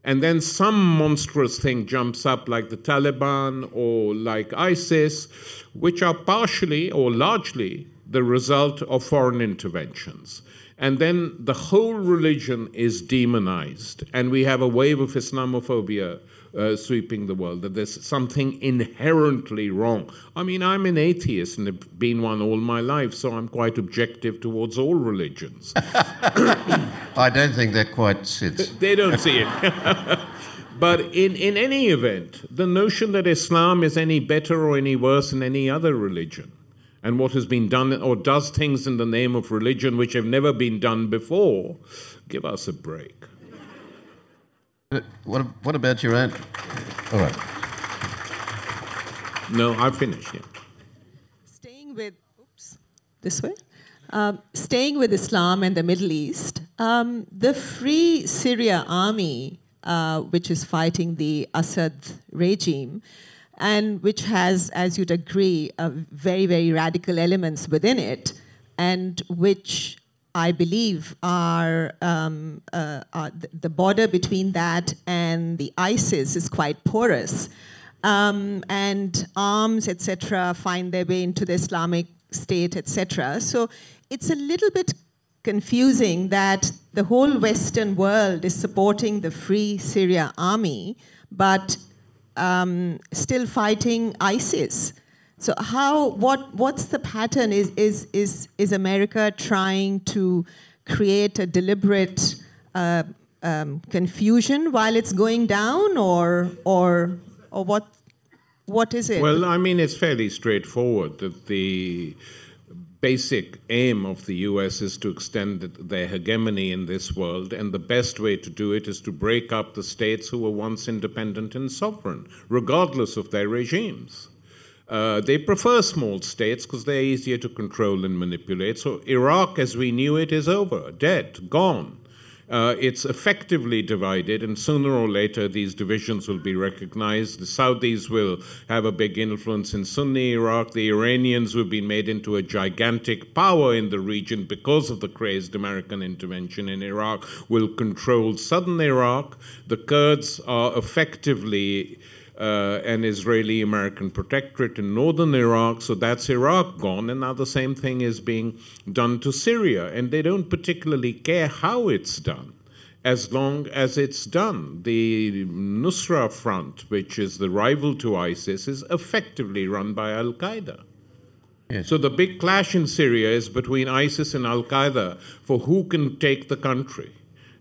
and then some monstrous thing jumps up like the Taliban or like ISIS, which are partially or largely the result of foreign interventions. And then the whole religion is demonized, and we have a wave of Islamophobia uh, sweeping the world, that there's something inherently wrong. I mean, I'm an atheist and have been one all my life, so I'm quite objective towards all religions. I don't think that quite sits. they don't see it. but in, in any event, the notion that Islam is any better or any worse than any other religion, and what has been done or does things in the name of religion which have never been done before, give us a break. What, what about your own? All right. No, I've finished. Yeah. Staying with, oops, this way. Um, staying with Islam and the Middle East, um, the Free Syria Army, uh, which is fighting the Assad regime, and which has, as you'd agree, uh, very, very radical elements within it, and which I believe are, um, uh, are the border between that and the ISIS is quite porous. Um, and arms, etc., find their way into the Islamic State, etc. So it's a little bit confusing that the whole Western world is supporting the Free Syria Army, but um, still fighting ISIS. So how what what's the pattern? Is is is is America trying to create a deliberate uh, um, confusion while it's going down, or or or what what is it? Well, I mean, it's fairly straightforward that the basic aim of the US is to extend their hegemony in this world, and the best way to do it is to break up the states who were once independent and sovereign, regardless of their regimes. Uh, they prefer small states because they're easier to control and manipulate. So Iraq, as we knew it, is over, dead, gone. Uh, it's effectively divided, and sooner or later these divisions will be recognized. The Saudis will have a big influence in Sunni Iraq. The Iranians, who've been made into a gigantic power in the region because of the crazed American intervention in Iraq, will control southern Iraq. The Kurds are effectively uh, an Israeli American protectorate in northern Iraq. So that's Iraq gone. And now the same thing is being done to Syria. And they don't particularly care how it's done as long as it's done. The Nusra Front, which is the rival to ISIS, is effectively run by Al Qaeda. Yes. So the big clash in Syria is between ISIS and Al Qaeda for who can take the country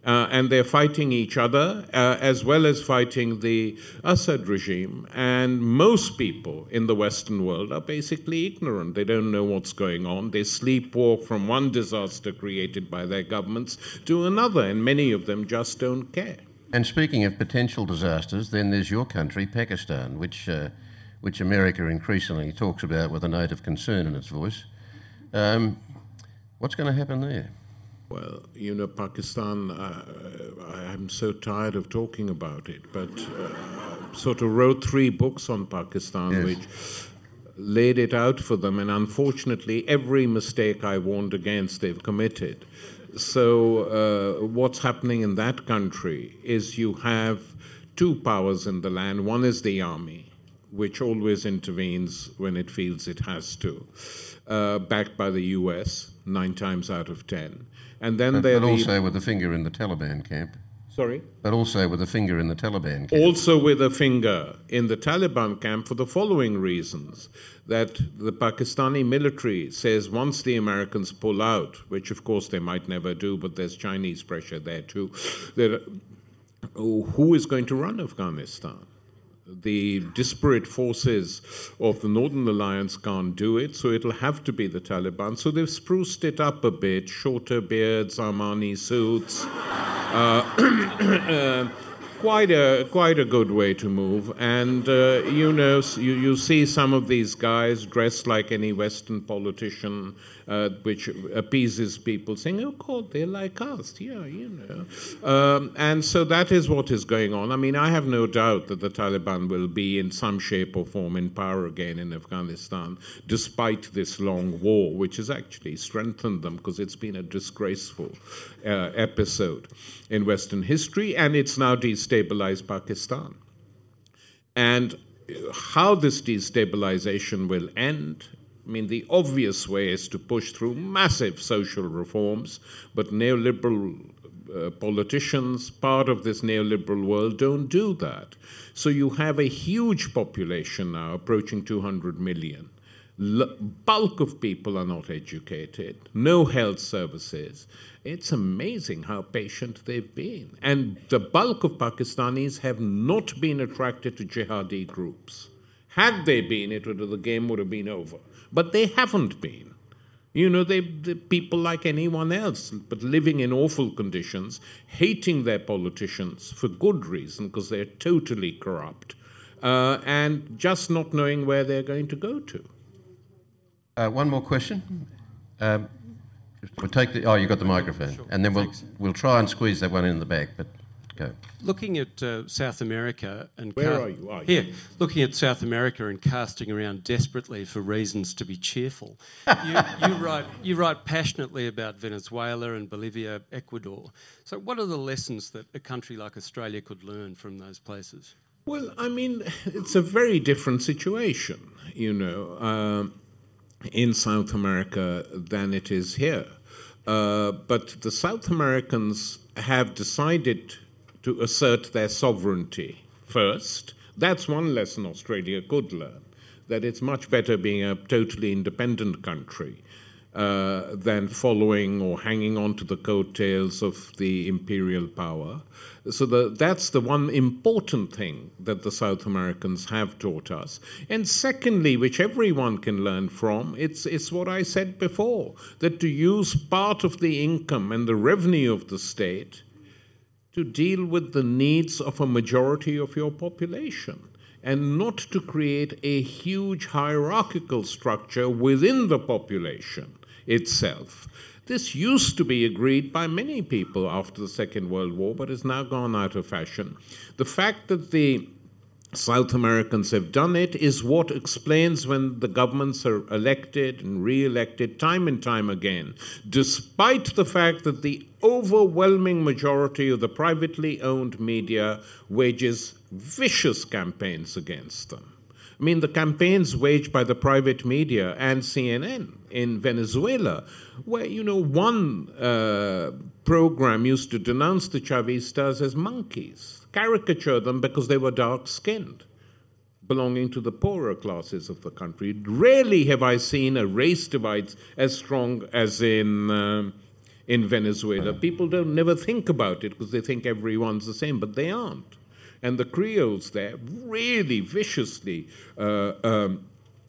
uh, and they're fighting each other uh, as well as fighting the Assad regime. And most people in the Western world are basically ignorant. They don't know what's going on. They sleepwalk from one disaster created by their governments to another, and many of them just don't care. And speaking of potential disasters, then there's your country, Pakistan, which, uh, which America increasingly talks about with a note of concern in its voice. Um, what's going to happen there? Well, you know, Pakistan, uh, I'm so tired of talking about it, but uh, sort of wrote three books on Pakistan, yes. which laid it out for them, and unfortunately, every mistake I warned against, they've committed. So, uh, what's happening in that country is you have two powers in the land. One is the army, which always intervenes when it feels it has to, uh, backed by the US, nine times out of ten. And then but, they're but also with a finger in the Taliban camp. Sorry? But also with a finger in the Taliban. camp. also with a finger in the Taliban camp for the following reasons that the Pakistani military says once the Americans pull out, which of course they might never do, but there's Chinese pressure there too, that oh, who is going to run Afghanistan? The disparate forces of the Northern Alliance can't do it, so it'll have to be the Taliban. So they've spruced it up a bit shorter beards, Armani suits. Uh, quite a quite a good way to move. And uh, you know, you, you see some of these guys dressed like any Western politician, uh, which appeases people, saying, "Oh God, they're like us." Yeah, you know. Um, and so that is what is going on. I mean, I have no doubt that the Taliban will be in some shape or form in power again in Afghanistan, despite this long war, which has actually strengthened them because it's been a disgraceful uh, episode in Western history, and it's now destabilized Pakistan. And uh, how this destabilization will end, I mean, the obvious way is to push through massive social reforms, but neoliberal uh, politicians, part of this neoliberal world, don't do that. So you have a huge population now, approaching 200 million. L- bulk of people are not educated, no health services. It's amazing how patient they've been. And the bulk of Pakistanis have not been attracted to jihadi groups. Had they been, it would have, the game would have been over. But they haven't been. You know, they, they're people like anyone else, but living in awful conditions, hating their politicians for good reason, because they're totally corrupt, uh, and just not knowing where they're going to go to. Uh, one more question. Um, we'll take the. Oh, you got the microphone, and then we'll we'll try and squeeze that one in the back. But go. Looking at uh, South America and Where are you? Are you? here, looking at South America and casting around desperately for reasons to be cheerful. you, you write you write passionately about Venezuela and Bolivia, Ecuador. So, what are the lessons that a country like Australia could learn from those places? Well, I mean, it's a very different situation, you know, um, in South America than it is here. Uh, but the South Americans have decided to assert their sovereignty first. That's one lesson Australia could learn that it's much better being a totally independent country uh, than following or hanging on to the coattails of the imperial power. So the, that's the one important thing that the South Americans have taught us. And secondly, which everyone can learn from, it's, it's what I said before that to use part of the income and the revenue of the state to deal with the needs of a majority of your population and not to create a huge hierarchical structure within the population itself. This used to be agreed by many people after the Second World War, but has now gone out of fashion. The fact that the South Americans have done it is what explains when the governments are elected and re elected time and time again, despite the fact that the overwhelming majority of the privately owned media wages vicious campaigns against them. I mean, the campaigns waged by the private media and CNN in Venezuela, where, you know, one uh, program used to denounce the Chavistas as monkeys, caricature them because they were dark skinned, belonging to the poorer classes of the country. Rarely have I seen a race divide as strong as in. Um, in Venezuela, people don't never think about it because they think everyone's the same, but they aren't and the Creoles there really viciously uh, um,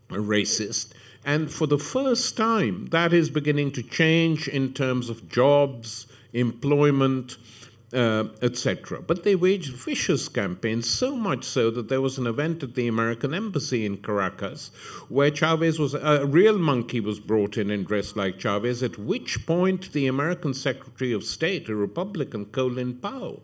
racist. And for the first time, that is beginning to change in terms of jobs, employment, uh, etc. But they waged vicious campaigns, so much so that there was an event at the American Embassy in Caracas where Chavez was a real monkey was brought in and dressed like Chavez, at which point the American Secretary of State, a Republican, Colin Powell,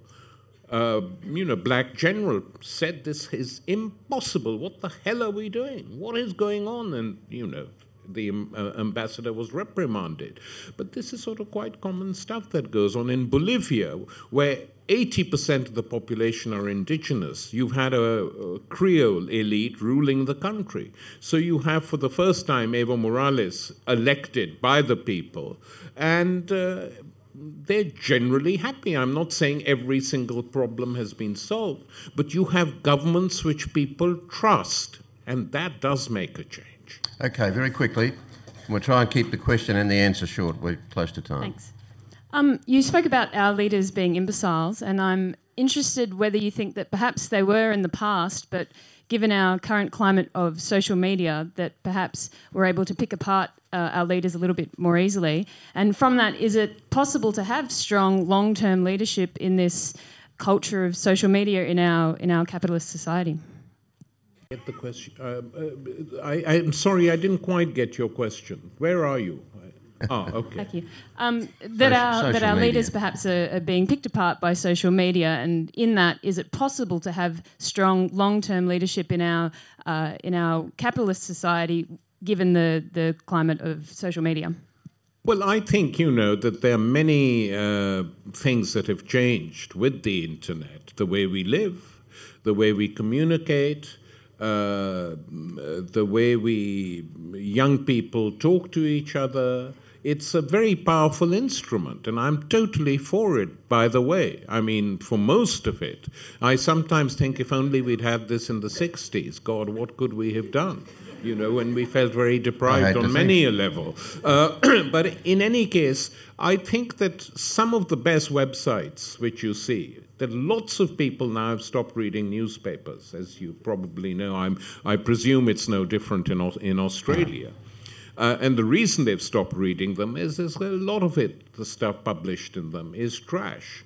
uh, you know, black general said this is impossible. What the hell are we doing? What is going on? And, you know, the um, uh, ambassador was reprimanded. But this is sort of quite common stuff that goes on in Bolivia, where 80% of the population are indigenous. You've had a, a Creole elite ruling the country. So you have, for the first time, Evo Morales elected by the people. And uh, they're generally happy. I'm not saying every single problem has been solved, but you have governments which people trust, and that does make a change. Okay, very quickly. We'll try and keep the question and the answer short. We're close to time. Thanks. Um, you spoke about our leaders being imbeciles, and I'm interested whether you think that perhaps they were in the past, but given our current climate of social media, that perhaps we're able to pick apart uh, our leaders a little bit more easily. And from that, is it possible to have strong long term leadership in this culture of social media in our, in our capitalist society? Get the question. Uh, uh, I, I'm sorry, I didn't quite get your question. Where are you? Oh, okay. Thank you. Um, that our that our media. leaders perhaps are, are, being picked apart by social media, and in that, is it possible to have strong long-term leadership in our uh, in our capitalist society, given the the climate of social media? Well, I think you know that there are many uh, things that have changed with the internet, the way we live, the way we communicate. Uh, the way we young people talk to each other, it's a very powerful instrument, and I'm totally for it, by the way. I mean, for most of it. I sometimes think if only we'd had this in the 60s, God, what could we have done? You know, when we felt very deprived on many a level. Uh, but in any case, I think that some of the best websites which you see, that lots of people now have stopped reading newspapers, as you probably know. I'm, I presume it's no different in, in Australia. Uh, and the reason they've stopped reading them is there's a lot of it, the stuff published in them, is trash.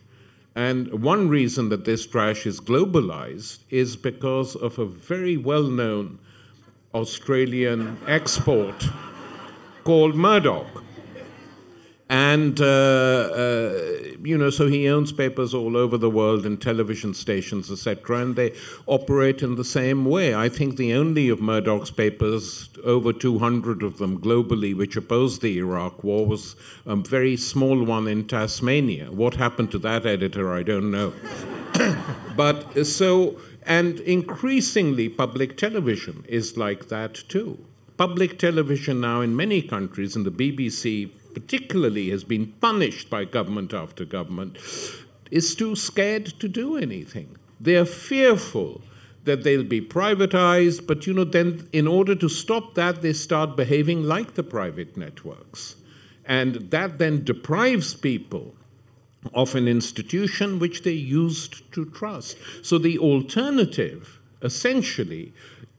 And one reason that this trash is globalized is because of a very well known Australian export called Murdoch. And, uh, uh, you know, so he owns papers all over the world and television stations, etc., and they operate in the same way. I think the only of Murdoch's papers, over 200 of them globally, which opposed the Iraq war, was a very small one in Tasmania. What happened to that editor, I don't know. but uh, so, and increasingly, public television is like that too. Public television now in many countries, and the BBC particularly has been punished by government after government, is too scared to do anything. They're fearful that they'll be privatized, but you know, then in order to stop that, they start behaving like the private networks. And that then deprives people of an institution which they used to trust. So the alternative, essentially,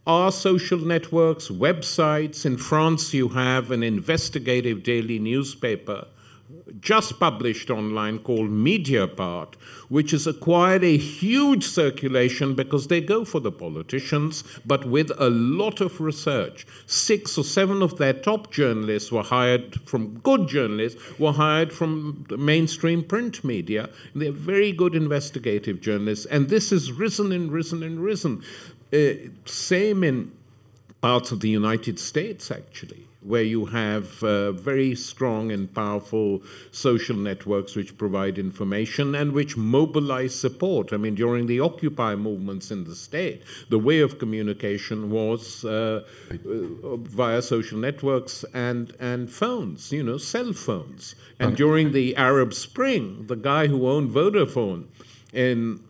are social networks, websites. In France, you have an investigative daily newspaper just published online called Mediapart, which has acquired a huge circulation because they go for the politicians, but with a lot of research. Six or seven of their top journalists were hired from good journalists, were hired from mainstream print media. They're very good investigative journalists, and this has risen and risen and risen. Uh, same in parts of the United States, actually, where you have uh, very strong and powerful social networks which provide information and which mobilize support. I mean, during the Occupy movements in the state, the way of communication was uh, uh, via social networks and, and phones, you know, cell phones. And during the Arab Spring, the guy who owned Vodafone in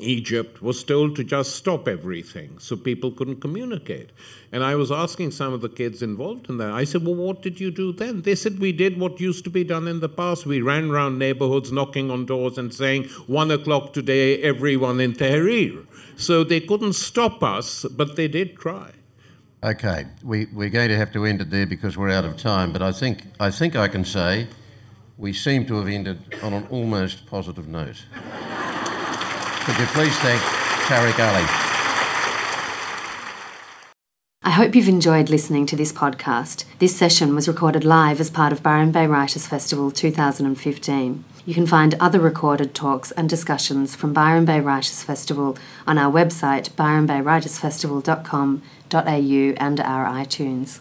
Egypt was told to just stop everything so people couldn't communicate. And I was asking some of the kids involved in that. I said, Well, what did you do then? They said, We did what used to be done in the past. We ran around neighborhoods knocking on doors and saying, One o'clock today, everyone in Tahrir. So they couldn't stop us, but they did try. Okay, we, we're going to have to end it there because we're out of time, but I think, I think I can say we seem to have ended on an almost positive note. Could you please thank Tariq Ali? I hope you've enjoyed listening to this podcast. This session was recorded live as part of Byron Bay Writers Festival 2015. You can find other recorded talks and discussions from Byron Bay Writers Festival on our website byronbaywritersfestival.com.au and our iTunes.